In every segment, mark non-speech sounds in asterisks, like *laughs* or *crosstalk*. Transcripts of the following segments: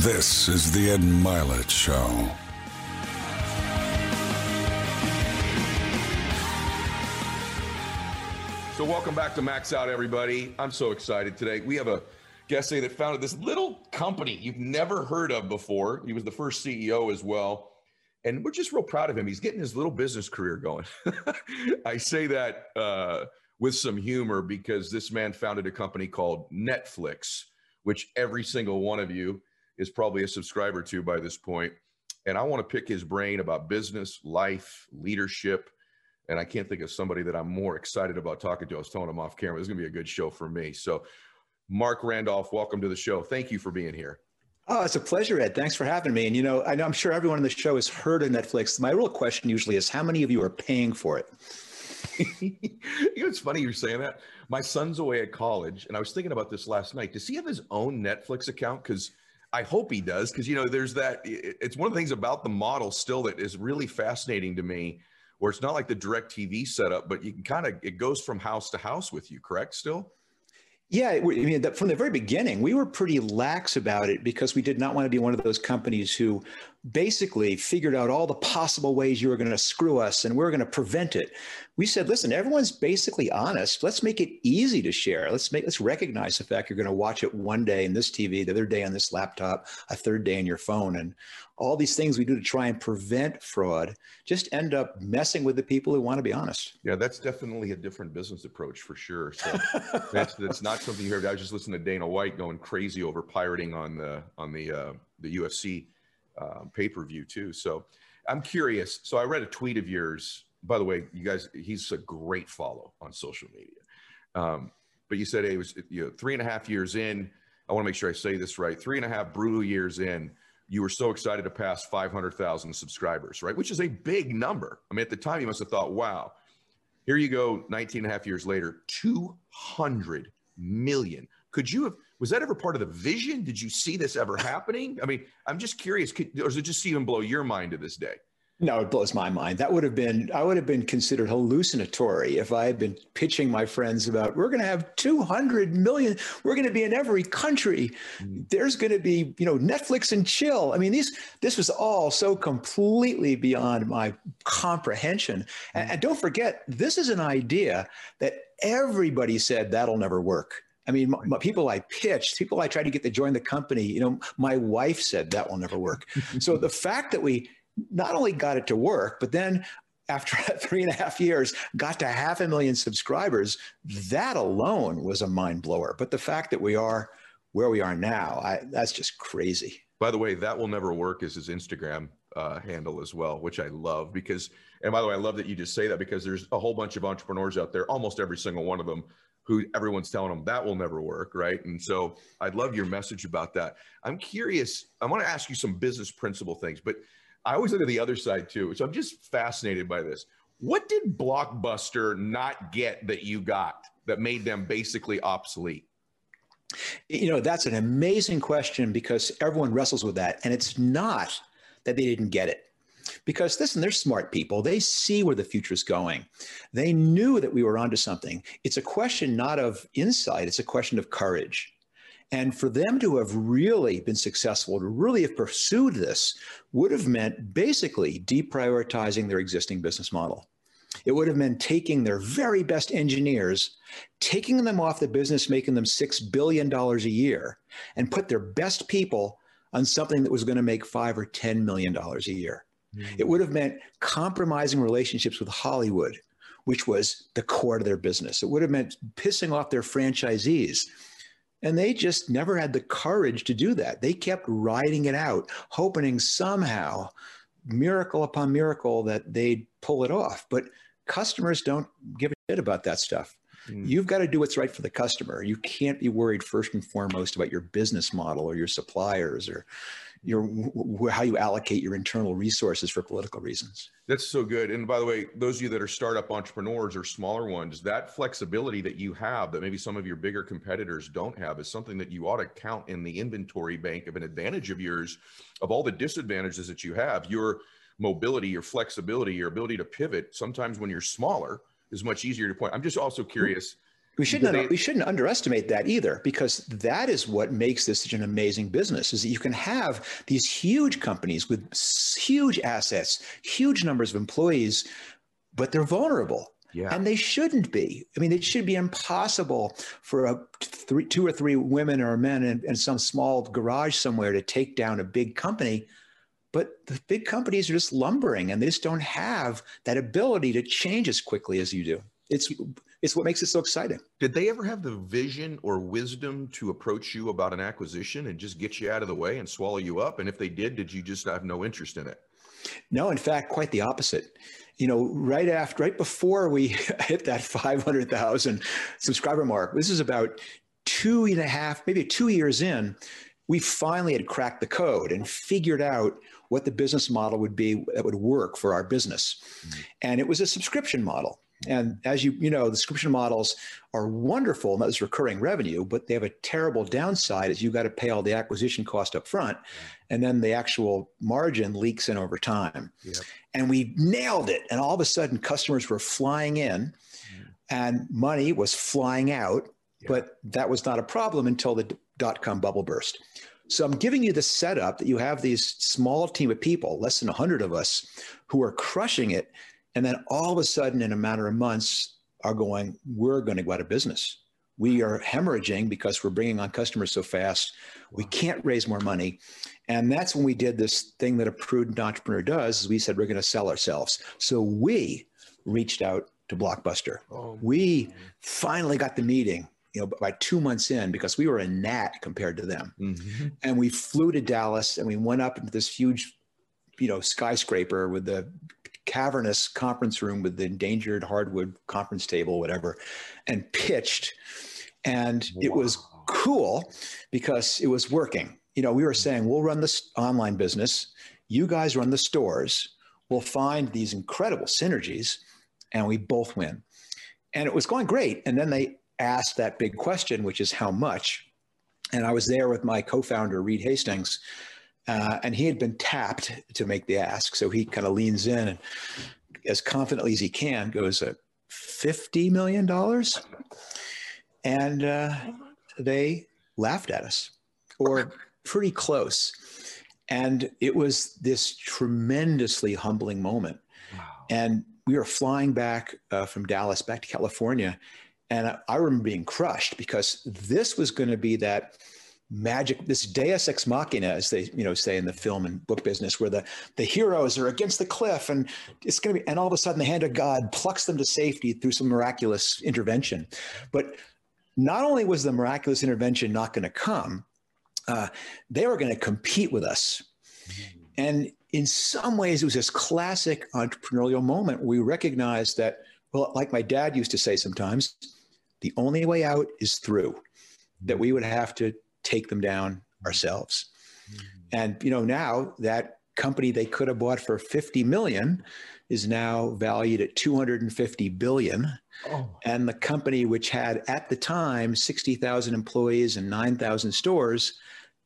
This is the Ed Mylett Show. So, welcome back to Max Out, everybody. I'm so excited today. We have a guest today that founded this little company you've never heard of before. He was the first CEO as well. And we're just real proud of him. He's getting his little business career going. *laughs* I say that uh, with some humor because this man founded a company called Netflix, which every single one of you is probably a subscriber to by this point. And I want to pick his brain about business, life, leadership. And I can't think of somebody that I'm more excited about talking to. I was telling him off camera, this is going to be a good show for me. So, Marc Randolph, welcome to the show. Thank you for being here. Oh, it's a pleasure, Ed. Thanks for having me. And you know, I know I'm sure everyone on the show has heard of Netflix. My real question usually is, how many of you are paying for it? *laughs* you know, it's funny you're saying that. My son's away at college, and I was thinking about this last night. Does he have his own Netflix account? Because I hope he does, because you know, there's that. It's one of the things about the model still that is really fascinating to me, where it's not like the DirecTV setup, but you can kind of it goes from house to house with you. Correct? Still. Yeah, I mean, from the very beginning, we were pretty lax about it because we did not want to be one of those companies who basically figured out all the possible ways you were going to screw us and we are going to prevent it. We said, listen, everyone's basically honest. Let's make it easy to share. Let's make let's recognize the fact you're going to watch it one day in this TV, the other day on this laptop, a third day on your phone, and all these things we do to try and prevent fraud just end up messing with the people who want to be honest. Yeah, that's definitely a different business approach for sure. So *laughs* that's that's not something you heard. I was just listening to Dana White going crazy over pirating on the on the uh, the UFC uh, pay per view too. So I'm curious. So I read a tweet of yours. By the way, you guys, he's a great follow on social media. Um, but you said hey, it was you know three and a half years in. I want to make sure I say this right. Three and a half brutal years in you were so excited to pass 500,000 subscribers, right? Which is a big number. I mean, at the time, you must have thought, wow, here you go, 19 and a half years later, 200 million. Could you have, was that ever part of the vision? Did you see this ever happening? I mean, I'm just curious, could, or does it just even blow your mind to this day? No, it blows my mind. That would have been, I would have been considered hallucinatory if I had been pitching my friends about, we're going to have 200 million, we're going to be in every country. Mm-hmm. There's going to be, you know, Netflix and chill. I mean, these, this was all so completely beyond my comprehension. Mm-hmm. And, and don't forget, this is an idea that everybody said that'll never work. I mean, my, my people I pitched, people I tried to get to join the company, you know, my wife said that will never work. *laughs* so the fact that we not only got it to work, but then after *laughs* three and a half years, got to half a million subscribers. That alone was a mind blower. But the fact that we are where we are now, I, that's just crazy. By the way, that will never work is his Instagram uh, handle as well, which I love because, and by the way, I love that you just say that because there's a whole bunch of entrepreneurs out there, almost every single one of them, who everyone's telling them that will never work, right? And so I'd love your message about that. I'm curious, I want to ask you some business principle things, but I always look at the other side too. So I'm just fascinated by this. What did Blockbuster not get that you got that made them basically obsolete? You know, that's an amazing question because everyone wrestles with that. And it's not that they didn't get it. Because listen, they're smart people. They see where the future is going. They knew that we were onto something. It's a question not of insight, it's a question of courage. And for them to have really been successful, to really have pursued this, would have meant basically deprioritizing their existing business model. It would have meant taking their very best engineers, taking them off the business, making them $6 billion a year, and put their best people on something that was going to make five or $10 million a year. It would have meant compromising relationships with Hollywood, which was the core of their business. It would have meant pissing off their franchisees and they just never had the courage to do that. They kept riding it out, hoping somehow, miracle upon miracle, that they'd pull it off. But customers don't give a shit about that stuff. Mm. You've got to do what's right for the customer. You can't be worried first and foremost about your business model or your suppliers or your how you allocate your internal resources for political reasons. That's so good. And by the way, those of you that are startup entrepreneurs or smaller ones, that flexibility that you have that maybe some of your bigger competitors don't have is something that you ought to count in the inventory bank of an advantage of yours of all the disadvantages that you have. Your mobility, your flexibility, your ability to pivot sometimes when you're smaller is much easier to point. I'm just also mm-hmm. curious We shouldn't they, we shouldn't underestimate that either, because that is what makes this such an amazing business. Is that you can have these huge companies with huge assets, huge numbers of employees, but they're vulnerable. Yeah. And they shouldn't be. I mean, it should be impossible for a three, two or three women or men in, in some small garage somewhere to take down a big company. But the big companies are just lumbering and they just don't have that ability to change as quickly as you do. It's it's what makes it so exciting. Did they ever have the vision or wisdom to approach you about an acquisition and just get you out of the way and swallow you up? And if they did, did you just have no interest in it? No, in fact, quite the opposite. You know, right after, right before we *laughs* hit that 500,000 subscriber mark, this is about two and a half, maybe two years in, we finally had cracked the code and figured out what the business model would be that would work for our business. Mm-hmm. And it was a subscription model. And as you you know, the subscription models are wonderful and that's recurring revenue, but they have a terrible downside is you got to pay all the acquisition cost up front, and then the actual margin leaks in over time. Yep. And we nailed it. And all of a sudden, customers were flying in, mm. and money was flying out. Yep. But that was not a problem until the dot com bubble burst. So I'm giving you the setup that you have these small team of people, less than 100 of us, who are crushing it and then all of a sudden, in a matter of months, are going, we're going to go out of business. We are hemorrhaging because we're bringing on customers so fast. We can't raise more money. And that's when we did this thing that a prudent entrepreneur does is we said, we're going to sell ourselves. So we reached out to Blockbuster. Oh, we finally got the meeting you know, by two months in, because we were a gnat compared to them. Mm-hmm. And we flew to Dallas and we went up into this huge, you know, skyscraper with the cavernous conference room with the endangered hardwood conference table, whatever, and pitched. And wow. it was cool because it was working. You know, we were saying, we'll run this online business, you guys run the stores, we'll find these incredible synergies, and we both win. And it was going great. And then they asked that big question, which is how much? And I was there with my co founder, Reed Hastings uh, and he had been tapped to make the ask. So he kind of leans in and, as confidently as he can, goes, uh, $50 million? And uh, they laughed at us, or pretty close. And it was this tremendously humbling moment. Wow. And we were flying back uh, from Dallas back to California. And I, I remember being crushed because this was going to be that magic this deus ex machina as they you know say in the film and book business where the the heroes are against the cliff and it's going to be and all of a sudden the hand of god plucks them to safety through some miraculous intervention. But not only was the miraculous intervention not going to come uh, they were going to compete with us. And in some ways it was this classic entrepreneurial moment we recognized that well like my dad used to say sometimes the only way out is through that we would have to take them down ourselves. Mm-hmm. And you know, now that company they could have bought for 50 million is now valued at 250 billion. Oh. And the company which had at the time 60,000 employees and 9,000 stores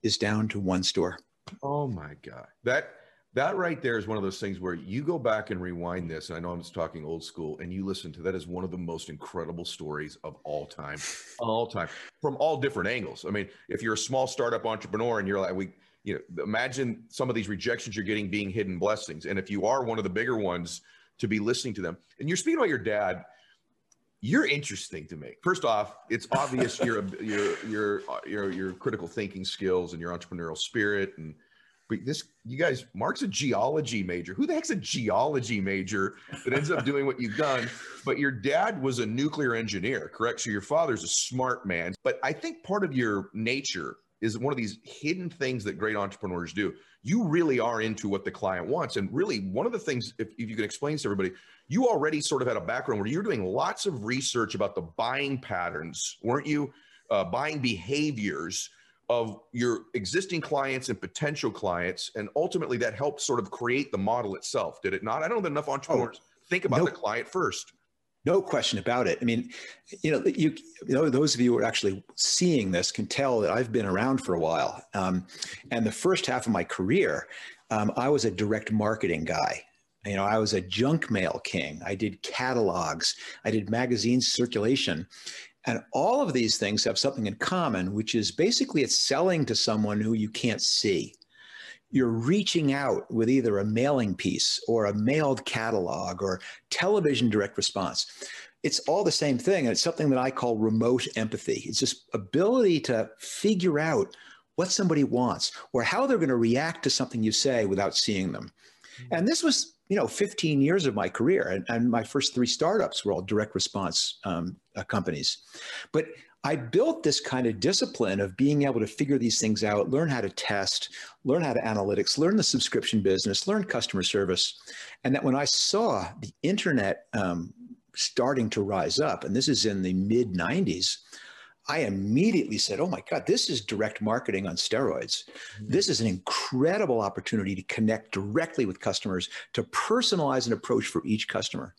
is down to one store. Oh my god. That that right there is one of those things where you go back and rewind this and i know i'm just talking old school and you listen to that is one of the most incredible stories of all time all time from all different angles i mean if you're a small startup entrepreneur and you're like we you know imagine some of these rejections you're getting being hidden blessings and if you are one of the bigger ones to be listening to them and you're speaking about your dad you're interesting to me. First off, it's obvious *laughs* your your your your your critical thinking skills and your entrepreneurial spirit and this you guys Marc's a geology major. Who the heck's a geology major that ends up doing what you've done? But your dad was a nuclear engineer correct? So your father's a smart man. But i think part of your nature is one of these hidden things that great entrepreneurs do. You really are into what the client wants. And really one of the things if, if you can explain this to everybody you already sort of had a background where you're doing lots of research about the buying patterns weren't you? Uh, buying behaviors of your existing clients and potential clients and ultimately that helped sort of create the model itself did it not? I don't know that enough entrepreneurs oh, think about no, the client first. No question about it. I mean you know you, you know those of you who are actually seeing this can tell that i've been around for a while. Um, and the first half of my career um, i was a direct marketing guy. You know i was a junk mail king. I did catalogs. I did magazine circulation And all of these things have something in common, which is basically it's selling to someone who you can't see. You're reaching out with either a mailing piece or a mailed catalog or television direct response. It's all the same thing. And it's something that I call remote empathy. It's this ability to figure out what somebody wants or how they're going to react to something you say without seeing them. Mm-hmm. And this was, you know, 15 years of my career. And, and my first three startups were all direct response um, uh, companies. But I built this kind of discipline of being able to figure these things out, learn how to test, learn how to analytics, learn the subscription business, learn customer service. And that when I saw the internet um, starting to rise up, and this is in the mid 90s, I immediately said, Oh my God, this is direct marketing on steroids. Mm-hmm. This is an incredible opportunity to connect directly with customers, to personalize an approach for each customer.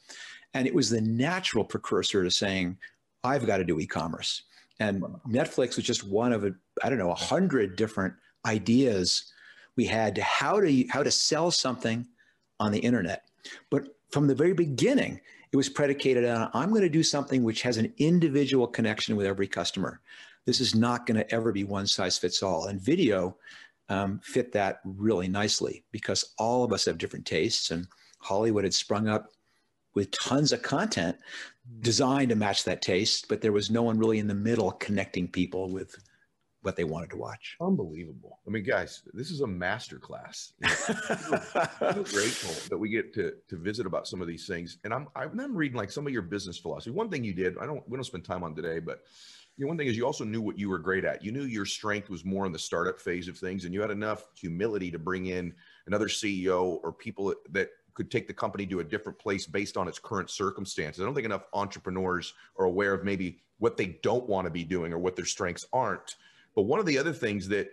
And it was the natural precursor to saying, I've got to do e commerce. And Netflix was just one of, I don't know, a hundred different ideas we had to how to how to sell something on the internet. But from the very beginning, it was predicated on I'm going to do something which has an individual connection with every customer. This is not going to ever be one size fits all. And video um, fit that really nicely because all of us have different tastes, and Hollywood had sprung up with tons of content designed to match that taste, but there was no one really in the middle connecting people with what they wanted to watch. Unbelievable. I mean, guys, this is a master class. I'm grateful that we get to, to visit about some of these things. And I'm, I'm reading like some of your business philosophy. One thing you did, I don't, we don't spend time on today, but you know, one thing is you also knew what you were great at. You knew your strength was more in the startup phase of things, and you had enough humility to bring in another CEO or people that could take the company to a different place based on its current circumstances. I don't think enough entrepreneurs are aware of maybe what they don't want to be doing or what their strengths aren't. But one of the other things that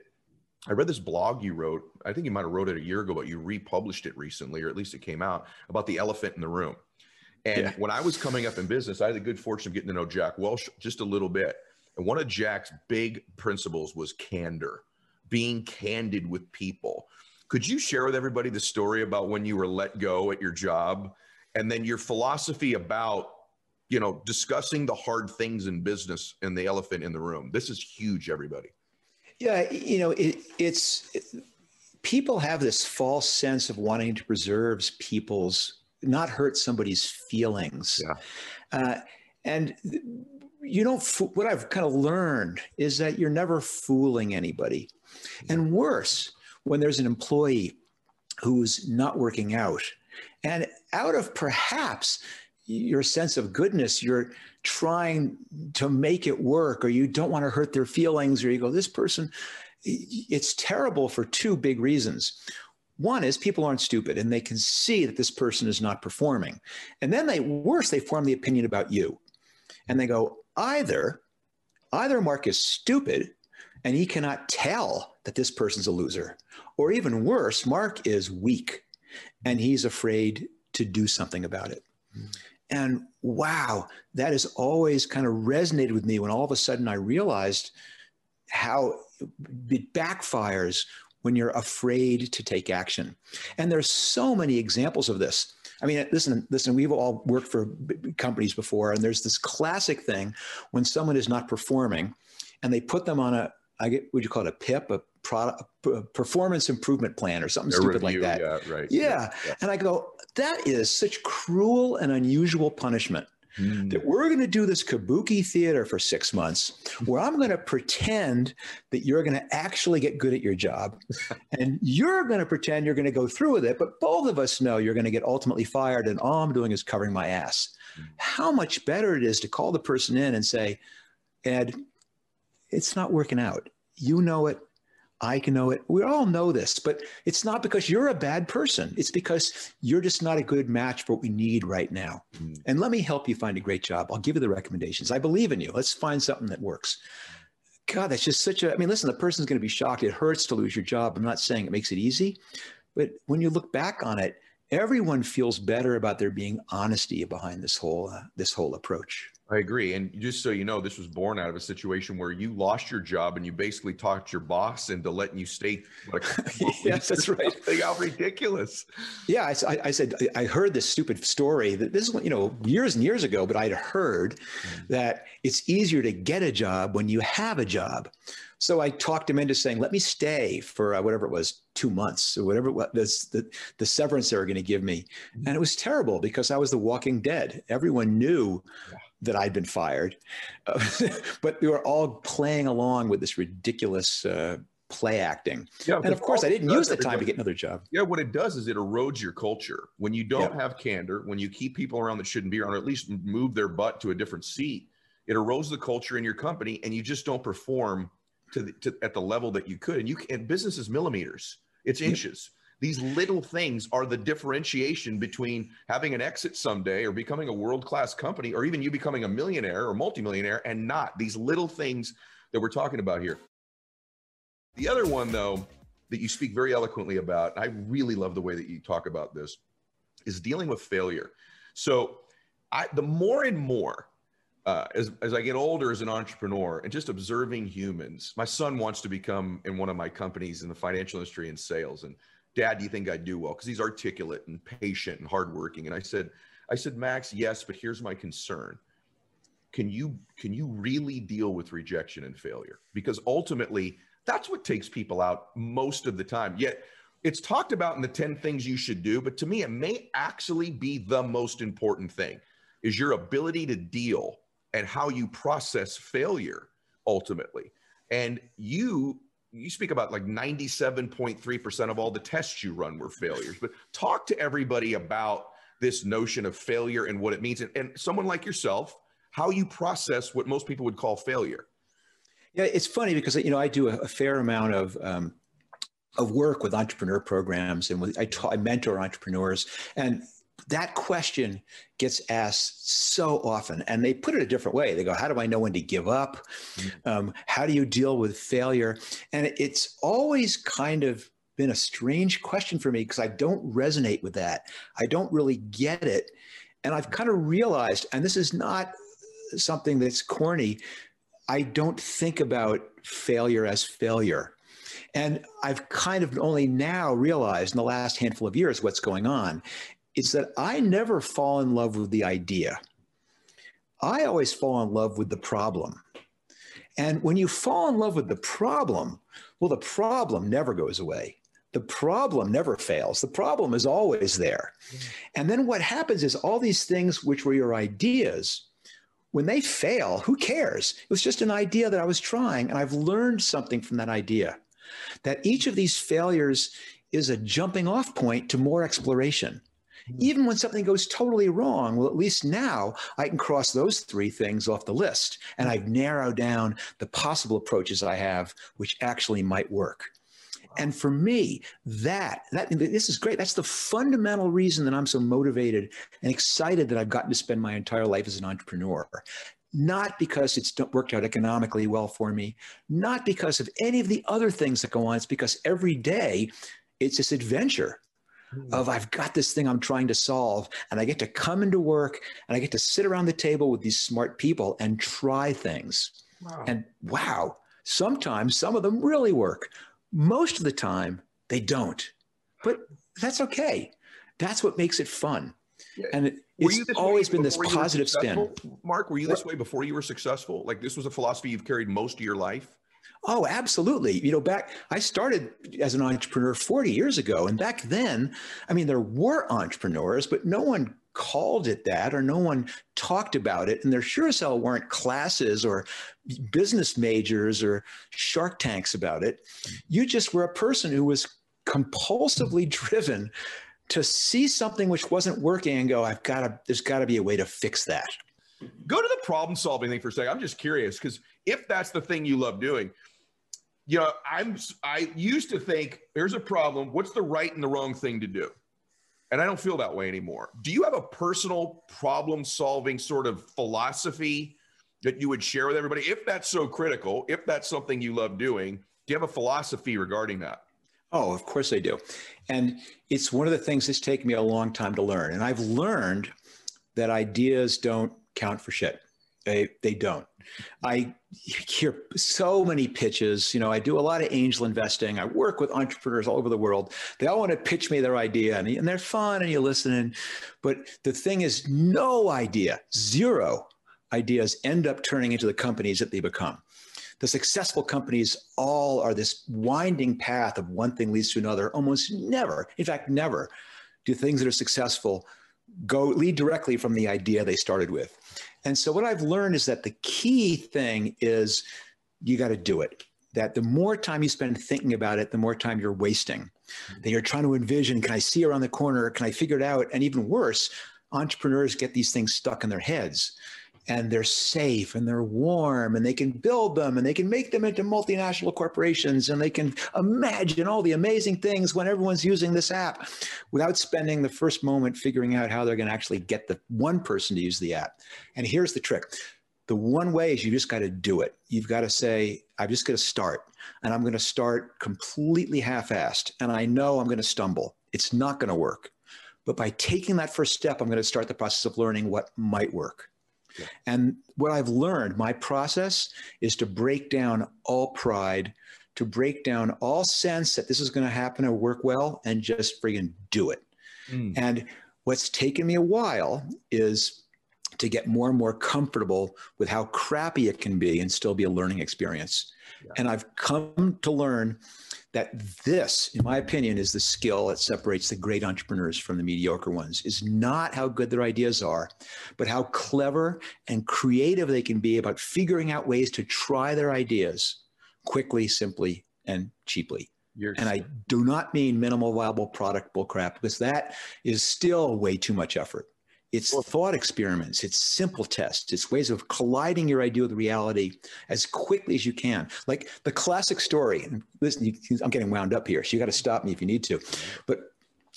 I read this blog you wrote, I think you might have wrote it a year ago, but you republished it recently, or at least it came out about the elephant in the room. And yeah. when I was coming up in business, I had the good fortune of getting to know Jack Welch just a little bit. And one of Jack's big principles was candor, being candid with people. Could you share with everybody the story about when you were let go at your job and then your philosophy about, you know, discussing the hard things in business and the elephant in the room? This is huge, everybody. Yeah, you know, it, it's it, people have this false sense of wanting to preserve people's, not hurt somebody's feelings. Yeah. Uh, and you don't, what I've kind of learned is that you're never fooling anybody. And worse, when there's an employee who's not working out. And out of perhaps your sense of goodness, you're trying to make it work, or you don't want to hurt their feelings, or you go, this person, it's terrible for two big reasons. One is people aren't stupid and they can see that this person is not performing. And then they, worse, they form the opinion about you. And they go, either, either Marc is stupid and he cannot tell that this person's a loser. Or even worse, Marc is weak and he's afraid to do something about it. Hmm. And wow, that has always kind of resonated with me when all of a sudden I realized how it backfires when you're afraid to take action. And there's so many examples of this. I mean, listen, listen, we've all worked for companies before, and there's this classic thing when someone is not performing and they put them on a, I get, would you call it a PIP, a product a performance improvement plan or something a stupid review, like that. Yeah, right. Yeah. yeah. And I go, that is such cruel and unusual punishment. Mm. That we're going to do this kabuki theater for six months where I'm going to pretend that you're going to actually get good at your job *laughs* and you're going to pretend you're going to go through with it. But both of us know you're going to get ultimately fired and all I'm doing is covering my ass. Mm. How much better it is to call the person in and say, Ed, it's not working out. You know it. I can know it. We all know this, but it's not because you're a bad person. It's because you're just not a good match for what we need right now. Mm. And let me help you find a great job. I'll give you the recommendations. I believe in you. Let's find something that works. God, that's just such a, I mean, listen, the person's going to be shocked. It hurts to lose your job. I'm not saying it makes it easy, but when you look back on it, everyone feels better about there being honesty behind this whole, uh, this whole approach. I agree. And just so you know, this was born out of a situation where you lost your job and you basically talked your boss into letting you stay. Like, *laughs* *laughs* yes, that's right. How ridiculous. Yeah, I, I, said, I heard this stupid story that this is, you know, years and years ago, but I'd heard mm-hmm. that it's easier to get a job when you have a job. So I talked him into saying, let me stay for uh, whatever it was, two months or whatever it was, the, the severance they were going to give me. Mm-hmm. And it was terrible because I was the walking dead. Everyone knew yeah. That I'd been fired, uh, *laughs* but we were all playing along with this ridiculous uh, play acting. Yeah, and of course, I didn't use the time to get another job. Yeah, what it does is it erodes your culture. When you don't yeah. have candor, when you keep people around that shouldn't be around, or at least move their butt to a different seat, it erodes the culture in your company, and you just don't perform to, the, to at the level that you could. And you can business is millimeters, it's inches. These little things are the differentiation between having an exit someday or becoming a world class company, or even you becoming a millionaire or multimillionaire and not. These little things that we're talking about here. The other one, though, that you speak very eloquently about, I really love the way that you talk about this, is dealing with failure. So, I, the more and more uh, as, as I get older as an entrepreneur and just observing humans, my son wants to become in one of my companies in the financial industry and sales. And dad, do you think I'd do well? Because he's articulate and patient and hardworking. And I said, I said, Max, yes, but here's my concern. Can you can you really deal with rejection and failure? Because ultimately, that's what takes people out most of the time. Yet it's talked about in the 10 things you should do, but to me, it may actually be the most important thing is your ability to deal and how you process failure ultimately. And you you speak about like 97.3% of all the tests you run were failures, but talk to everybody about this notion of failure and what it means and, and someone like yourself, how you process what most people would call failure. Yeah, it's funny because you know I do a, a fair amount of um, of work with entrepreneur programs and with, I, ta- I mentor entrepreneurs and that question gets asked so often and they put it a different way. They go how do i know when to give up? Mm-hmm. um, how do you deal with failure? And it's always kind of been a strange question for me because i don't resonate with that. I don't really get it. And i've kind of realized and this is not something that's corny i don't think about failure as failure. And I've kind of only now realized in the last handful of years what's going on is that I never fall in love with the idea. I always fall in love with the problem. And when you fall in love with the problem, well, the problem never goes away. The problem never fails. The problem is always there. And then what happens is all these things, which were your ideas, when they fail, who cares? It was just an idea that I was trying, and I've learned something from that idea. That each of these failures is a jumping off point to more exploration. Mm-hmm. Even when something goes totally wrong, well, at least now I can cross those three things off the list and mm-hmm. I've narrowed down the possible approaches I have, which actually might work. And for me, that that this is great. That's the fundamental reason that I'm so motivated and excited that I've gotten to spend my entire life as an entrepreneur. Not because it's worked out economically well for me, not because of any of the other things that go on. It's because every day it's this adventure of hmm. I've got this thing I'm trying to solve and I get to come into work and I get to sit around the table with these smart people and try things. Wow. And wow, sometimes some of them really work. Most of the time they don't. But that's okay. That's what makes it fun. Yeah. And it, it's always been this positive spin. Marc, were you this way before you were successful? Like this was a philosophy you've carried most of your life? Oh, absolutely. You know, back I started as an entrepreneur 40 years ago. And back then, I mean, there were entrepreneurs, but no one called it that or no one talked about it. And there sure as hell weren't classes or business majors or shark tanks about it. You just were a person who was compulsively driven to see something which wasn't working and go, I've got to, there's got to be a way to fix that. Go to the problem solving thing for a second. I'm just curious because if that's the thing you love doing, you know, I'm I used to think there's a problem. What's the right and the wrong thing to do? And I don't feel that way anymore. Do you have a personal problem solving sort of philosophy that you would share with everybody? If that's so critical, if that's something you love doing, do you have a philosophy regarding that? Oh, of course I do. And it's one of the things that's taken me a long time to learn. And I've learned that ideas don't count for shit. They, they don't. I hear so many pitches. You know, I do a lot of angel investing. I work with entrepreneurs all over the world. They all want to pitch me their idea, and, and they're fun, and you're listening. But the thing is, no idea, zero ideas end up turning into the companies that they become. The successful companies all are this winding path of one thing leads to another. Almost never, in fact, never, do things that are successful go lead directly from the idea they started with. And so what I've learned is that the key thing is you got to do it. That the more time you spend thinking about it, the more time you're wasting. Mm-hmm. That you're trying to envision, can I see around the corner? Can I figure it out? And even worse, entrepreneurs get these things stuck in their heads and they're safe and they're warm and they can build them and they can make them into multinational corporations and they can imagine all the amazing things when everyone's using this app without spending the first moment figuring out how they're going to actually get the one person to use the app. And here's the trick. The one way is you just got to do it. You've got to say, I'm just going to start and I'm going to start completely half assed. And I know I'm going to stumble. It's not going to work. But by taking that first step, I'm going to start the process of learning what might work. And what I've learned, my process is to break down all pride, to break down all sense that this is going to happen or work well, and just friggin' do it. Mm. And what's taken me a while is to get more and more comfortable with how crappy it can be and still be a learning experience. Yeah. And I've come to learn that this, in my opinion, is the skill that separates the great entrepreneurs from the mediocre ones, is not how good their ideas are, but how clever and creative they can be about figuring out ways to try their ideas quickly, simply, and cheaply. You're and I do not mean minimal viable product bullcrap because that is still way too much effort. It's thought experiments, it's simple tests, it's ways of colliding your idea with reality as quickly as you can. Like the classic story. Listen, you, I'm getting wound up here, so you got to stop me if you need to. But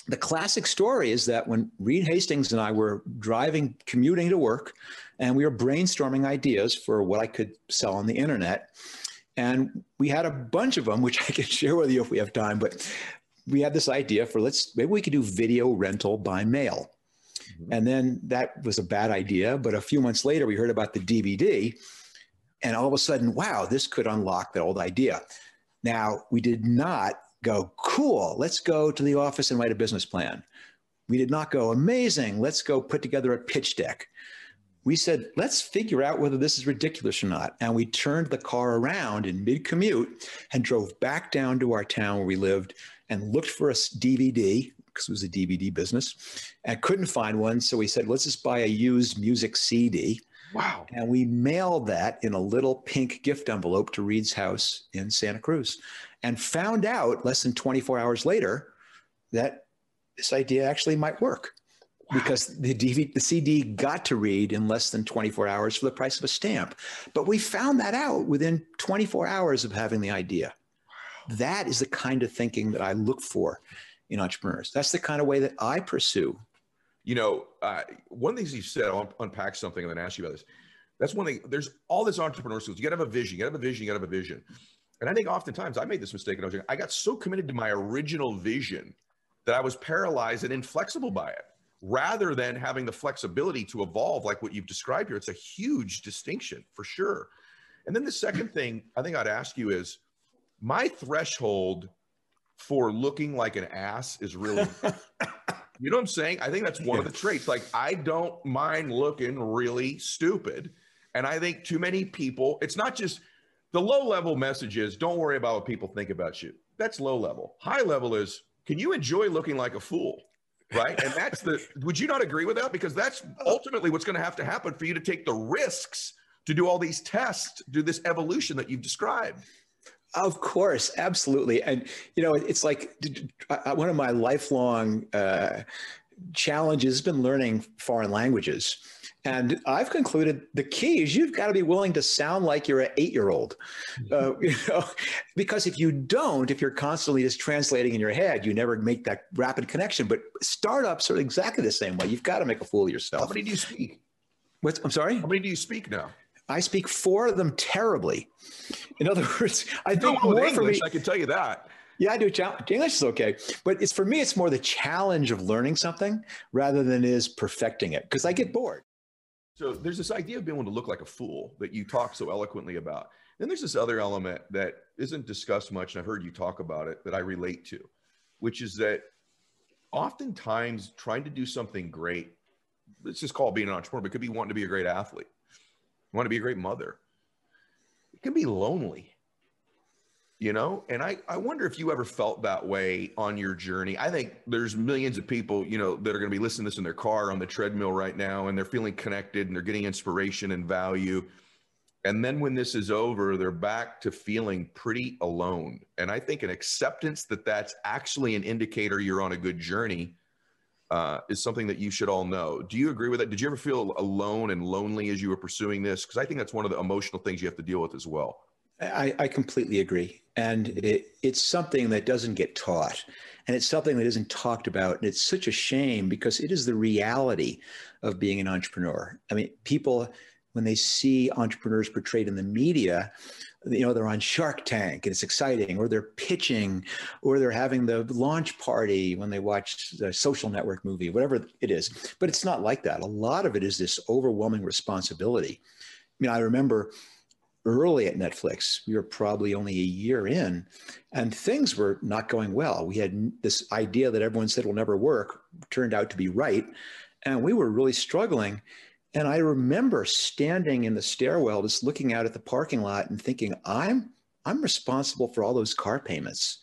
the classic story is that when Reed Hastings and I were driving, commuting to work, and we were brainstorming ideas for what I could sell on the internet. And we had a bunch of them, which I can *laughs* share with you if we have time. But we had this idea for let's maybe we could do video rental by mail. Mm-hmm. And then that was a bad idea. But a few months later, we heard about the DVD. And all of a sudden, wow, this could unlock the old idea. Now, we did not go, cool, let's go to the office and write a business plan. We did not go, amazing, let's go put together a pitch deck. We said, let's figure out whether this is ridiculous or not. And we turned the car around in mid commute and drove back down to our town where we lived and looked for a DVD because it was a DVD business. And couldn't find one. So we said, let's just buy a used music CD. Wow. And we mailed that in a little pink gift envelope to Reed's house in Santa Cruz and found out less than 24 hours later that this idea actually might work wow. because the DVD, the CD got to Reed in less than 24 hours for the price of a stamp. But we found that out within 24 hours of having the idea. Wow. That is the kind of thinking that I look for in entrepreneurs. That's the kind of way that I pursue. You know, uh, one of the you said, I'll unpack something and then ask you about this. That's one thing. There's all this entrepreneur skills. You got to have a vision. You got to have a vision. You got to have a vision. And I think oftentimes I made this mistake. And I was I got so committed to my original vision that I was paralyzed and inflexible by it, rather than having the flexibility to evolve, like what you've described here. It's a huge distinction for sure. And then the second thing I think I'd ask you is my threshold for looking like an ass is really *laughs* you know what i'm saying? I think that's one of the traits. Like i don't mind looking really stupid. And i think too many people it's not just the low level message is don't worry about what people think about you. That's low level. High level is can you enjoy looking like a fool? Right? And that's the would you not agree with that? Because that's ultimately what's going to have to happen for you to take the risks to do all these tests do this evolution that you've described of course, absolutely. And, you know, it's like one of my lifelong uh, challenges has been learning foreign languages. And I've concluded the key is you've got to be willing to sound like you're an eight year old. Uh, *laughs* you know, because if you don't, if you're constantly just translating in your head, you never make that rapid connection. But startups are exactly the same way. You've got to make a fool of yourself. How many do you speak? What's, I'm sorry? How many do you speak now? I speak four of them terribly. In other *laughs* words, I think more English, for me. I can tell you that. Yeah, I do. English is okay, but it's for me. It's more the challenge of learning something rather than is perfecting it because I get bored. So there's this idea of being able to look like a fool that you talk so eloquently about. Then there's this other element that isn't discussed much, and I've heard you talk about it that I relate to, which is that oftentimes trying to do something great, let's just call it being an entrepreneur, but it could be wanting to be a great athlete, want to be a great mother. It can be lonely you know? And i i wonder if you ever felt that way on your journey. I think there's millions of people you know that are going to be listening to this in their car on the treadmill right now and they're feeling connected and they're getting inspiration and value. And then when this is over they're back to feeling pretty alone. And i think an acceptance that that's actually an indicator you're on a good journey uh, is something that you should all know. Do you agree with that? Did you ever feel alone and lonely as you were pursuing this? Because I think that's one of the emotional things you have to deal with as well. I, I completely agree. And it, it's something that doesn't get taught. And it's something that isn't talked about. And it's such a shame because it is the reality of being an entrepreneur. I mean, people, when they see entrepreneurs portrayed in the media, you know, they're on Shark Tank and it's exciting, or they're pitching, or they're having the launch party when they watch the social network movie, whatever it is. But it's not like that. A lot of it is this overwhelming responsibility. I mean, I remember early at Netflix. We were probably only a year in, and things were not going well. We had this idea that everyone said will never work, turned out to be right. And we were really struggling. And I remember standing in the stairwell, just looking out at the parking lot and thinking, I'm, I'm responsible for all those car payments.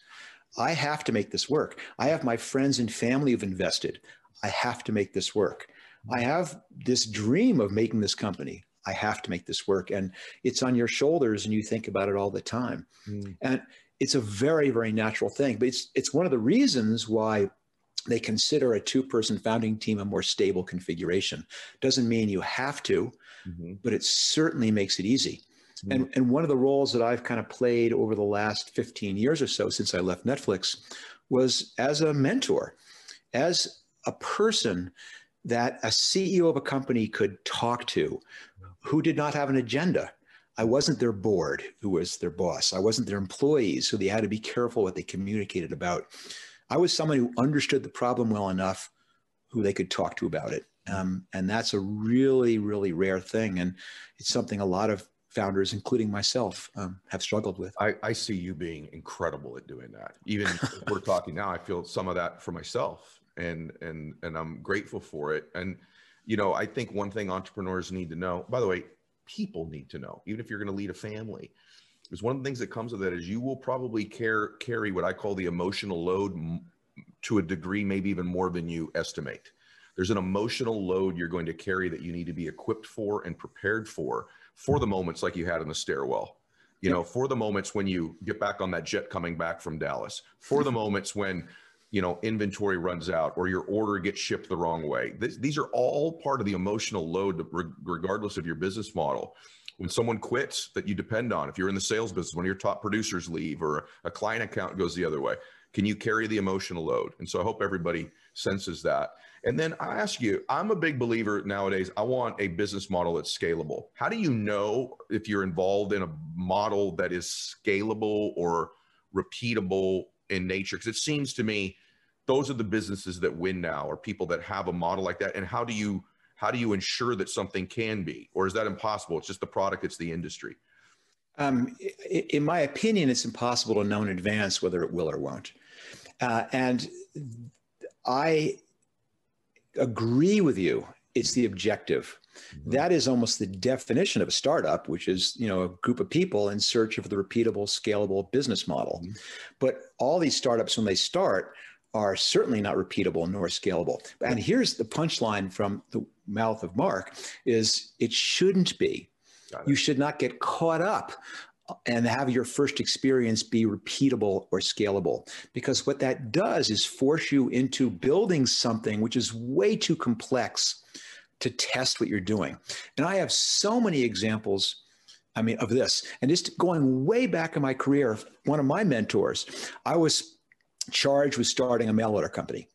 I have to make this work. I have my friends and family who've invested. I have to make this work. I have this dream of making this company. I have to make this work. And it's on your shoulders and you think about it all the time. Mm. And it's a very, very natural thing. But it's it's one of the reasons why they consider a two-person founding team a more stable configuration. Doesn't mean you have to, mm-hmm. but it certainly makes it easy. Mm-hmm. And, and one of the roles that I've kind of played over the last 15 years or so since I left Netflix was as a mentor, as a person that a CEO of a company could talk to who did not have an agenda. I wasn't their board who was their boss. I wasn't their employees, so they had to be careful what they communicated about. I was someone who understood the problem well enough who they could talk to about it. Um, and that's a really, really rare thing. And it's something a lot of founders, including myself, um, have struggled with. I, I, see you being incredible at doing that. Even we're talking now, I feel some of that for myself, and and and I'm grateful for it. And you know, I think one thing entrepreneurs need to know, by the way, people need to know, even if you're going to lead a family, is one of the things that comes with that is you will probably care, carry what I call the emotional load to a degree, maybe even more than you estimate. There's an emotional load you're going to carry that you need to be equipped for and prepared for, for the moments like you had in the stairwell. You know, for the moments when you get back on that jet coming back from Dallas, for the moments when you know inventory runs out or your order gets shipped the wrong way. This, these are all part of the emotional load regardless of your business model when someone quits that you depend on if you're in the sales business one of your top producers leave or a client account goes the other way can you carry the emotional load and so i hope everybody senses that and then i ask you i'm a big believer nowadays i want a business model that's scalable how do you know if you're involved in a model that is scalable or repeatable in nature? Because it seems to me those are the businesses that win now, or people that have a model like that. And how do you how do you ensure that something can be, or is that impossible? It's just the product, it's the industry. Um, in my opinion, it's impossible to know in advance whether it will or won't. Uh, and I agree with you. It's the objective. Mm-hmm. That is almost the definition of a startup, which is you know a group of people in search of the repeatable, scalable business model. Mm-hmm. But all these startups, when they start, are certainly not repeatable nor scalable. And here's the punchline from the mouth of Marc: is it shouldn't be. You should not get caught up and have your first experience be repeatable or scalable. Because what that does is force you into building something which is way too complex to test what you're doing. And I have so many examples, I mean, of this. And just going way back in my career, one of my mentors, I was charged with starting a mail order company.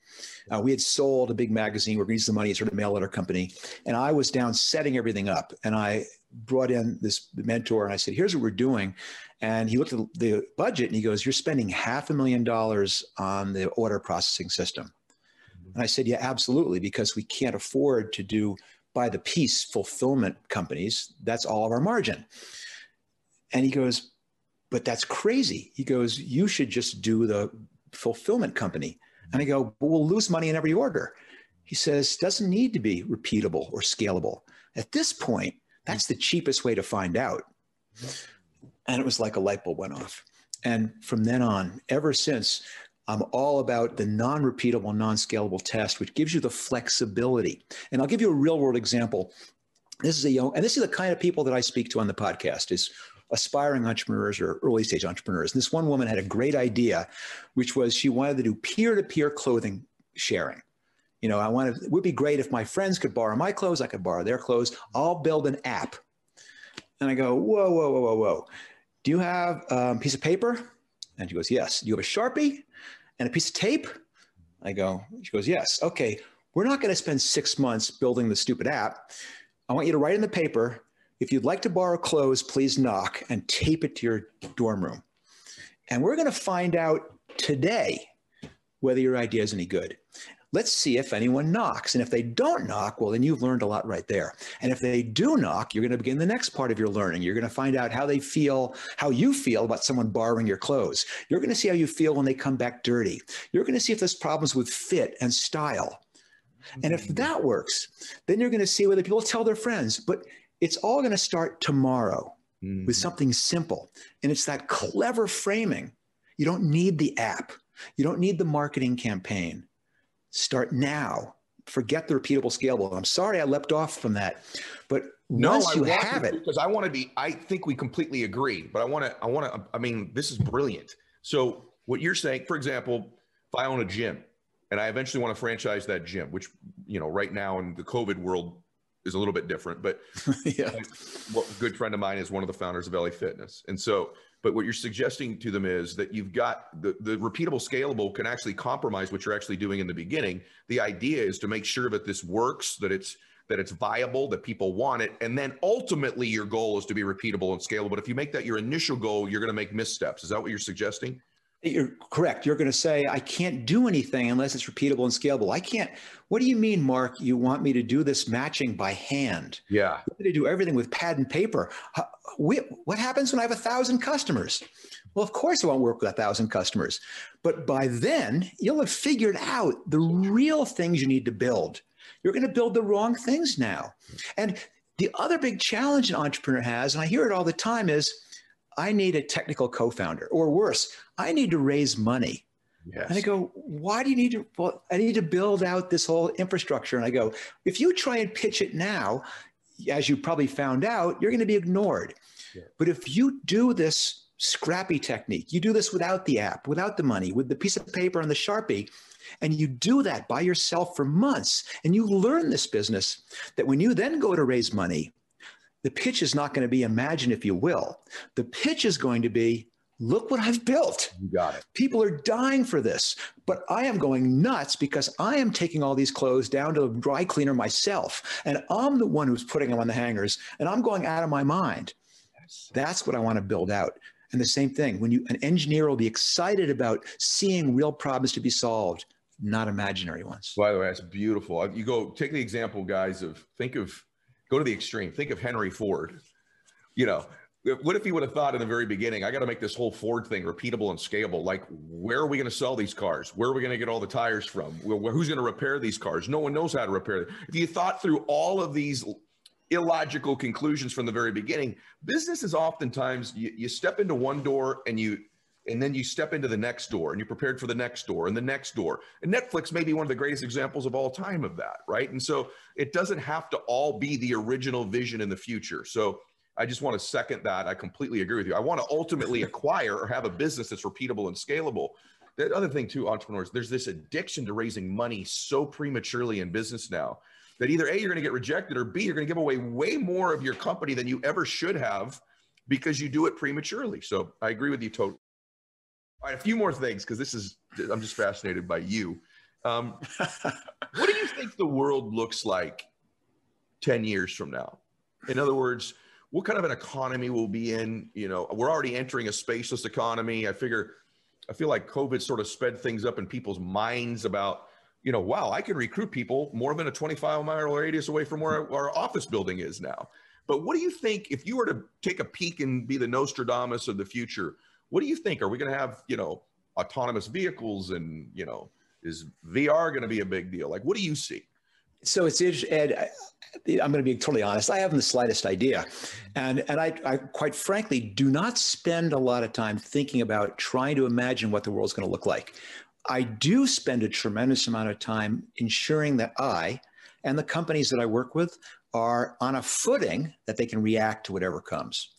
Uh, we had sold a big magazine. We are going to use the money to start a mail order company. And I was down setting everything up. And I brought in this mentor and I said, here's what we're doing. And he looked at the budget and he goes, You're spending half a million dollars on the order processing system. And I said, yeah, absolutely, because we can't afford to do by the piece fulfillment companies, that's all of our margin. And he goes, but that's crazy. He goes, you should just do the fulfillment company. And I go, but we'll lose money in every order. He says, doesn't need to be repeatable or scalable. At this point, that's the cheapest way to find out. And it was like a light bulb went off. And from then on, ever since, I'm all about the non repeatable, non scalable test, which gives you the flexibility. And I'll give you a real world example. This is a young, and this is the kind of people that I speak to on the podcast is aspiring entrepreneurs or early stage entrepreneurs. And this one woman had a great idea, which was she wanted to do peer to peer clothing sharing. You know, I wanted, it would be great if my friends could borrow my clothes, I could borrow their clothes. I'll build an app. And I go, whoa, whoa, whoa, whoa, whoa. Do you have a piece of paper? And she goes, yes. Do you have a Sharpie and a piece of tape? I go, she goes, yes. Okay. We're not going to spend six months building the stupid app. I want you to write in the paper, if you'd like to borrow clothes, please knock and tape it to your dorm room. And we're going to find out today whether your idea is any good. Let's see if anyone knocks. And if they don't knock, well, then you've learned a lot right there. And if they do knock, you're going to begin the next part of your learning. You're going to find out how they feel, how you feel about someone borrowing your clothes. You're going to see how you feel when they come back dirty. You're going to see if there's problems with fit and style. And if mm-hmm. that works, then you're going to see whether people tell their friends. But it's all going to start tomorrow mm-hmm. with something simple. And it's that clever framing. You don't need the app, you don't need the marketing campaign. Start now. Forget the repeatable, scalable. I'm sorry I leapt off from that, but no, once I you have it, because I want to be. I think we completely agree, but I want to. I want to. I mean, this is brilliant. So what you're saying, for example, if I own a gym and I eventually want to franchise that gym, which you know, right now in the COVID world is a little bit different, but *laughs* yeah, what a good friend of mine is one of the founders of LA Fitness, and so but what you're suggesting to them is that you've got the, the repeatable, scalable can actually compromise what you're actually doing in the beginning. The idea is to make sure that this works, that it's that it's viable, that people want it, and then ultimately your goal is to be repeatable and scalable. But if you make that your initial goal, you're going to make missteps. Is that what you're suggesting? You're correct. You're going to say, I can't do anything unless it's repeatable and scalable. I can't. What do you mean, Marc? You want me to do this matching by hand? Yeah. To do everything with pad and paper. What happens when I have a thousand customers? Well, of course, I won't work with a thousand customers. But by then, you'll have figured out the real things you need to build. You're going to build the wrong things now. And the other big challenge an entrepreneur has, and I hear it all the time, is I need a technical co founder, or worse, I need to raise money. Yes. And I go, why do you need to? Well, I need to build out this whole infrastructure. And I go, if you try and pitch it now, as you probably found out, you're going to be ignored. Yeah. But if you do this scrappy technique, you do this without the app, without the money, with the piece of paper and the Sharpie, and you do that by yourself for months, and you learn this business, that when you then go to raise money, the pitch is not going to be imagine if you will. The pitch is going to be look what I've built. You got it. People are dying for this, but I am going nuts because I am taking all these clothes down to the dry cleaner myself. And I'm the one who's putting them on the hangers and I'm going out of my mind. Yes. That's what I want to build out. And the same thing, when you, an engineer will be excited about seeing real problems to be solved, not imaginary ones. By the way, that's beautiful. You go take the example, guys, of think of, go to the extreme. Think of Henry Ford. You know, what if he would have thought in the very beginning, I got to make this whole Ford thing repeatable and scalable? Like, where are we going to sell these cars? Where are we going to get all the tires from? Who's going to repair these cars? No one knows how to repair them. If you thought through all of these illogical conclusions from the very beginning, business is oftentimes you, you step into one door and you and then you step into the next door and you're prepared for the next door and the next door. And Netflix may be one of the greatest examples of all time of that, right? And so it doesn't have to all be the original vision in the future. So I just want to second that. I completely agree with you. I want to ultimately *laughs* acquire or have a business that's repeatable and scalable. The other thing, too, entrepreneurs, there's this addiction to raising money so prematurely in business now that either A, you're going to get rejected, or B, you're going to give away way more of your company than you ever should have because you do it prematurely. So I agree with you totally. All right, a few more things because this is, I'm just fascinated by you. Um, *laughs* what do you think the world looks like 10 years from now? In other words, what kind of an economy we'll be in. You know, we're already entering a spaceless economy. I figure, I feel like COVID sort of sped things up in people's minds about you know, wow, I can recruit people more than a 25 mile radius away from where our office building is now. But what do you think if you were to take a peek and be the Nostradamus of the future? What do you think? Are we going to have, you know, autonomous vehicles and, you know, is VR going to be a big deal? Like, what do you see? So it's Ed. I, I'm going to be totally honest. I haven't the slightest idea, and and I, I quite frankly do not spend a lot of time thinking about trying to imagine what the world's going to look like. I do spend a tremendous amount of time ensuring that I and the companies that I work with are on a footing that they can react to whatever comes.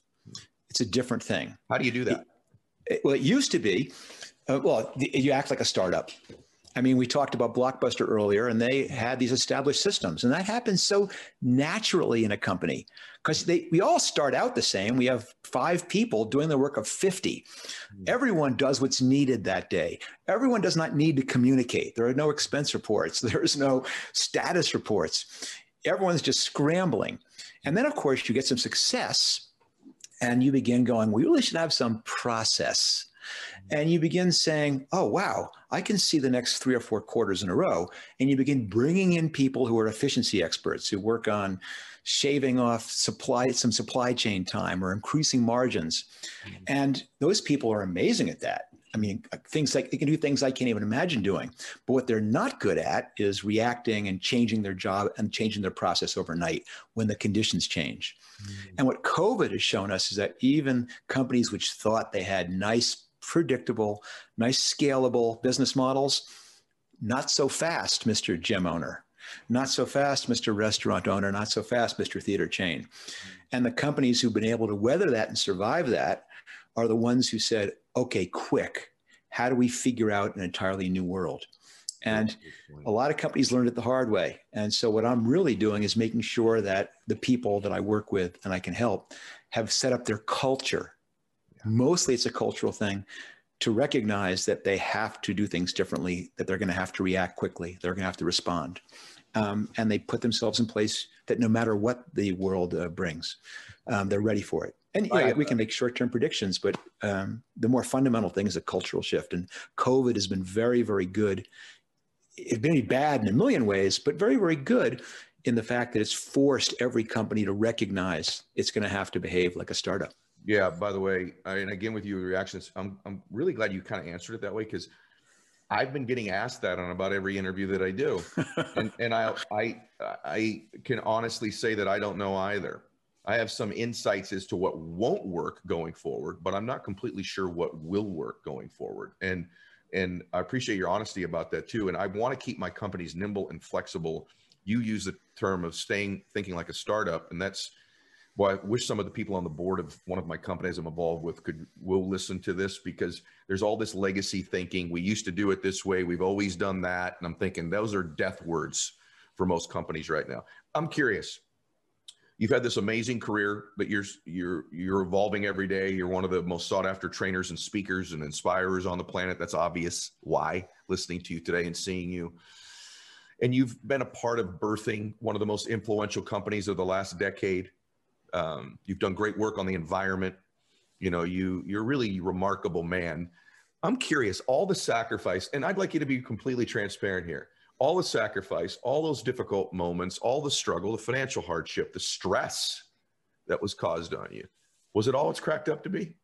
It's a different thing. How do you do that? Well, it used to be, uh, well, you act like a startup. I mean, we talked about Blockbuster earlier, and they had these established systems, and that happens so naturally in a company because we all start out the same. We have five people doing the work of fifty. Mm-hmm. Everyone does what's needed that day. Everyone does not need to communicate. There are no expense reports. *laughs* There's no status reports. Everyone's just scrambling, and then of course you get some success, and you begin going. We really should have some process and you begin saying, oh, wow, I can see the next three or four quarters in a row. And you begin bringing in people who are efficiency experts who work on shaving off supply some supply chain time or increasing margins. Mm-hmm. And those people are amazing at that. I mean, things like they can do things I can't even imagine doing. But what they're not good at is reacting and changing their job and changing their process overnight when the conditions change. Mm-hmm. And what COVID has shown us is that even companies which thought they had nice predictable, nice scalable business models. Not so fast, Mr. Gym owner. Not so fast, Mr. Restaurant owner. Not so fast, Mr. Theater chain. And the companies who've been able to weather that and survive that are the ones who said, okay, quick, how do we figure out an entirely new world? And a lot of companies learned it the hard way. And so, what I'm really doing is making sure that the people that I work with and I can help have set up their culture mostly it's a cultural thing to recognize that they have to do things differently, that they're going to have to react quickly, they're going to have to respond. Um, and they put themselves in place that no matter what the world uh, brings, um, they're ready for it. And yeah, we can make short-term predictions, but um, the more fundamental thing is a cultural shift. And COVID has been very, very good. It's been bad in a million ways, but very, very good in the fact that it's forced every company to recognize it's going to have to behave like a startup. Yeah. By the way, I, and again with your reactions, I'm I'm really glad you kind of answered it that way because I've been getting asked that on about every interview that I do, *laughs* and and I I I can honestly say that I don't know either. I have some insights as to what won't work going forward, but I'm not completely sure what will work going forward. And and I appreciate your honesty about that too. And I want to keep my companies nimble and flexible. You use the term of staying thinking like a startup, and that's well, I wish some of the people on the board of one of my companies I'm involved with could will listen to this because there's all this legacy thinking. We used to do it this way. We've always done that. And I'm thinking those are death words for most companies right now. I'm curious. You've had this amazing career but you're you're you're evolving every day. You're one of the most sought after trainers and speakers and inspirers on the planet. That's obvious why listening to you today and seeing you. And you've been a part of birthing one of the most influential companies of the last decade um, you've done great work on the environment. You know, you you're really remarkable man. I'm curious, all the sacrifice, and I'd like you to be completely transparent here. All the sacrifice, all those difficult moments, all the struggle, the financial hardship, the stress that was caused on you. Was it all it's cracked up to be?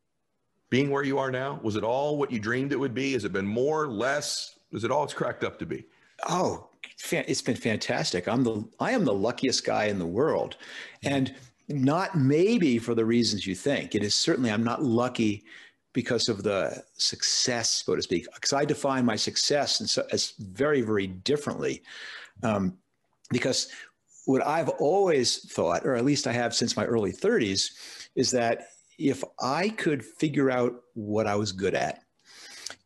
Being where you are now, was it all what you dreamed it would be? Has it been more, less? Is it all it's cracked up to be? Oh, it's been fantastic. I'm the I am the luckiest guy in the world, mm-hmm. and not maybe for the reasons you think. It is certainly, I'm not lucky because of the success, so to speak, because I define my success so, as very, very differently. Um, because what I've always thought, or at least I have since my early 30s, is that if I could figure out what I was good at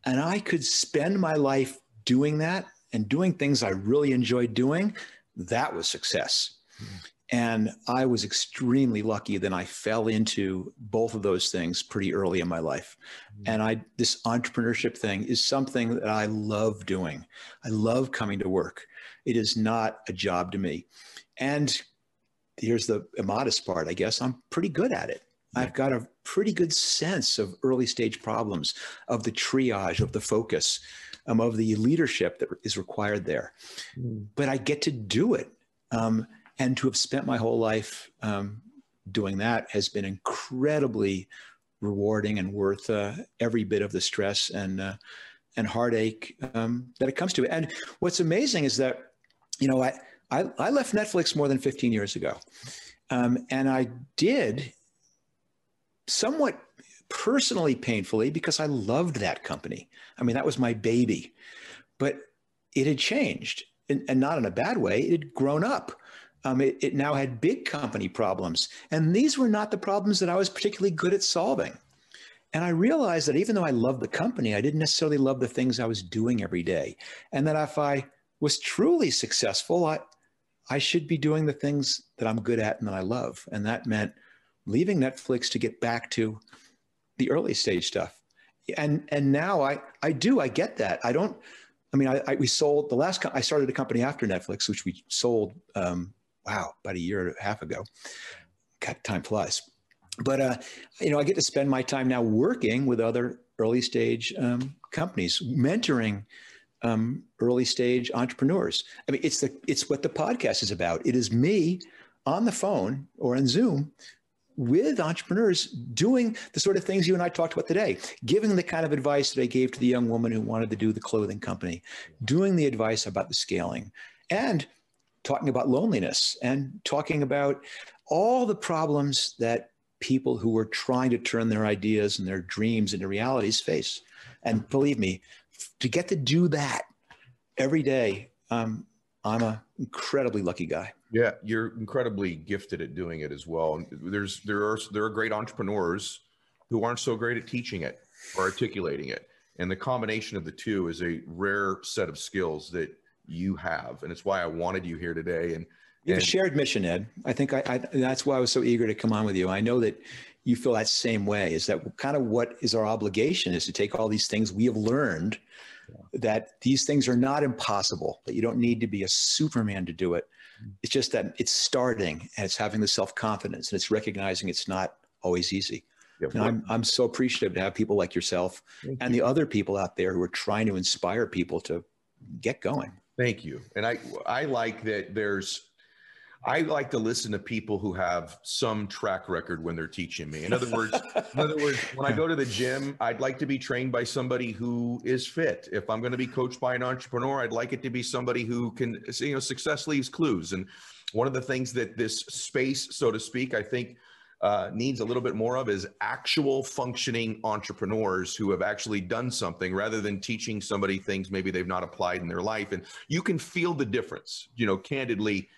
and I could spend my life doing that and doing things I really enjoyed doing, that was success. Mm-hmm. And I was extremely lucky that I fell into both of those things pretty early in my life. Mm-hmm. And I this entrepreneurship thing is something that I love doing. I love coming to work. It is not a job to me. And here's the immodest part, I guess. I'm pretty good at it. Yeah. I've got a pretty good sense of early stage problems, of the triage, of the focus. um, of the leadership that is required there. Mm. But I get to do it. Um, and to have spent my whole life um, doing that has been incredibly rewarding and worth uh, every bit of the stress and uh, and heartache um, that it comes to. And what's amazing is that, you know, I, I, I left Netflix more than 15 years ago. Um, and I did somewhat personally painfully because I loved that company. I mean, that was my baby. But it had changed and, and not in a bad way. It had grown up. Um, it, it now had big company problems. And these were not the problems that I was particularly good at solving. And I realized that even though I loved the company, I didn't necessarily love the things I was doing every day. And that if I was truly successful, I, I should be doing the things that I'm good at and that I love. And that meant leaving Netflix to get back to the early stage stuff. And and now I I do I get that. I don't. I mean, I, I we sold the last. I started a company after Netflix, which we sold. Um, wow, about a year and a half ago. God, time flies but uh, you know, I get to spend my time now working with other early stage um, companies, mentoring um, early stage entrepreneurs. I mean, it's the it's what the podcast is about. It is me on the phone or on Zoom with entrepreneurs doing the sort of things you and I talked about today, giving the kind of advice that I gave to the young woman who wanted to do the clothing company, doing the advice about the scaling, and talking about loneliness and talking about all the problems that people who are trying to turn their ideas and their dreams into realities face. And believe me, to get to do that every day, um, I'm an incredibly lucky guy. Yeah, you're incredibly gifted at doing it as well. And there's there are there are great entrepreneurs who aren't so great at teaching it or articulating it. And the combination of the two is a rare set of skills that you have. And it's why I wanted you here today. And you have a shared mission, Ed. I think I, I, that's why I was so eager to come on with you. I know that you feel that same way. Is that kind of what is our obligation? Is to take all these things we have learned yeah. that these things are not impossible. That you don't need to be a Superman to do it. Mm-hmm. It's just that it's starting and it's having the self confidence and it's recognizing it's not always easy. Yeah, and I'm I'm so appreciative to have people like yourself Thank and you. the other people out there who are trying to inspire people to get going. Thank you. And I I like that there's I like to listen to people who have some track record when they're teaching me. In other words, in other words, when I go to the gym, I'd like to be trained by somebody who is fit. If I'm going to be coached by an entrepreneur, I'd like it to be somebody who can, you know, success leaves clues. And one of the things that this space, so to speak, I think uh, needs a little bit more of is actual functioning entrepreneurs who have actually done something rather than teaching somebody things maybe they've not applied in their life. And you can feel the difference, you know, candidly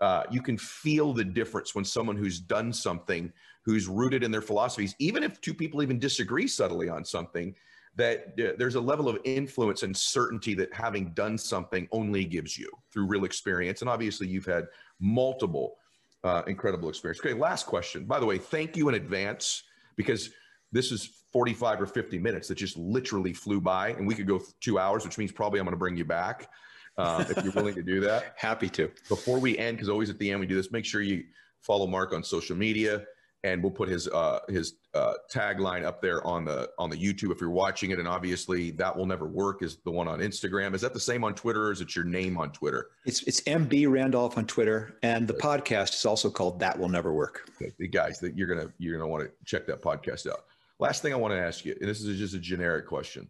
uh, you can feel the difference when someone who's done something, who's rooted in their philosophies, even if two people even disagree subtly on something, that uh, there's a level of influence and certainty that having done something only gives you through real experience. And obviously, you've had multiple uh, incredible experience. Okay, last question. By the way, thank you in advance because this is 45 or 50 minutes that just literally flew by, and we could go two hours, which means probably I'm going to bring you back uh, if you're willing to do that. *laughs* Happy to. Before we end, because always at the end we do this, make sure you follow Marc on social media, and we'll put his uh, his uh, tagline up there on the on the YouTube if you're watching it. And obviously, that will never work. Is the one on Instagram? Is that the same on Twitter? or Is it your name on Twitter? It's it's MB Randolph on Twitter, and the podcast is also called That Will Never Work. Okay. Guys, that you're gonna you're gonna want to check that podcast out. Last thing I want to ask you, and this is just a generic question.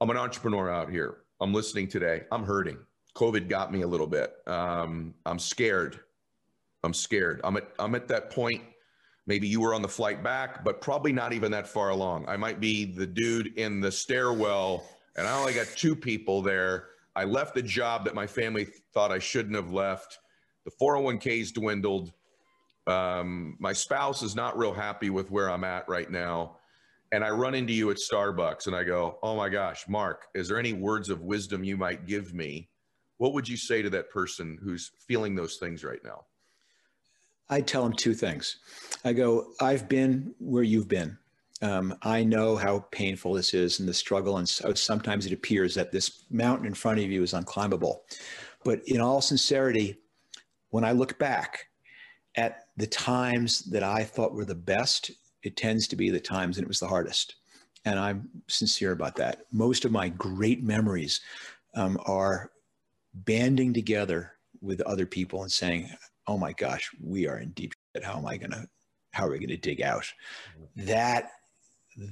I'm an entrepreneur out here. I'm listening today. I'm hurting. COVID got me a little bit. Um, I'm scared. I'm scared. I'm at I'm at that point. Maybe you were on the flight back, but probably not even that far along. I might be the dude in the stairwell, and I only got two people there. I left the job that my family thought I shouldn't have left. The 401ks dwindled. Um, my spouse is not real happy with where I'm at right now and I run into you at Starbucks and I go, Oh my gosh, Marc, is there any words of wisdom you might give me? What would you say to that person who's feeling those things right now? I tell them two things. I go, I've been where you've been. Um, I know how painful this is and the struggle, and so sometimes it appears that this mountain in front of you is unclimbable. But in all sincerity, when I look back at the times that I thought were the best it tends to be the times and it was the hardest. and I'm sincere about that. Most of my great memories um, are banding together with other people and saying, "Oh my gosh, we are in deep shit. How am I gonna? How are we gonna dig out?" Mm-hmm. That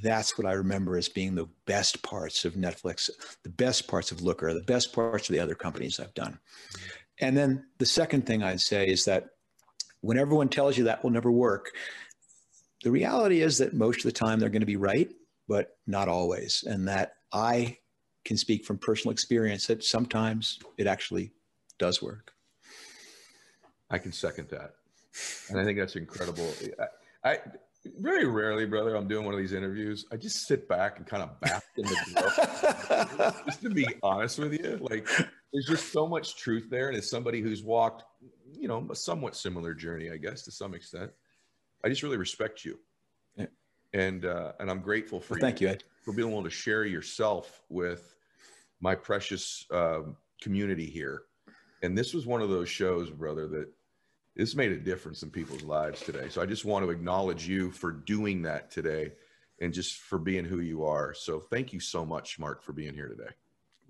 that's what I remember as being the best parts of Netflix, the best parts of Looker, the best parts of the other companies I've done. Mm-hmm. And then the second thing I'd say is that when everyone tells you that will never work, the reality is that most of the time they're going to be right, but not always. And that I can speak from personal experience that sometimes it actually does work. I can second that. And I think that's incredible. I, I very rarely, brother, I'm doing one of these interviews. I just sit back and kind of bask in the glow. *laughs* just to be honest with you, like there's just so much truth there. And as somebody who's walked, you know, a somewhat similar journey, I guess, to some extent, I just really respect you. Yeah. And uh, and I'm grateful for well, you. Thank you, Ed. For being able to share yourself with my precious uh, community here. And this was one of those shows, brother, that this made a difference in people's lives today. So I just want to acknowledge you for doing that today and just for being who you are. So thank you so much, Marc, for being here today.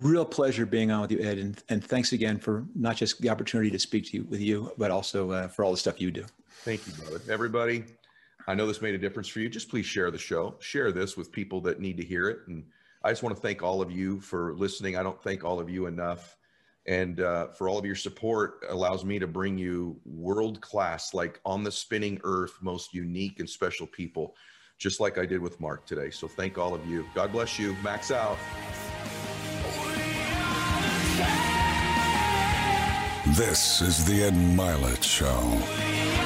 Real pleasure being on with you, Ed, and, and thanks again for not just the opportunity to speak to you with you, but also uh, for all the stuff you do. Thank you, brother. Everybody, I know this made a difference for you. Just please share the show. Share this with people that need to hear it. And I just want to thank all of you for listening. I don't thank all of you enough and uh, for all of your support allows me to bring you world class like on the spinning earth most unique and special people just like i did with marc today. So thank all of you. God bless you. Max out. This is the ed mylett show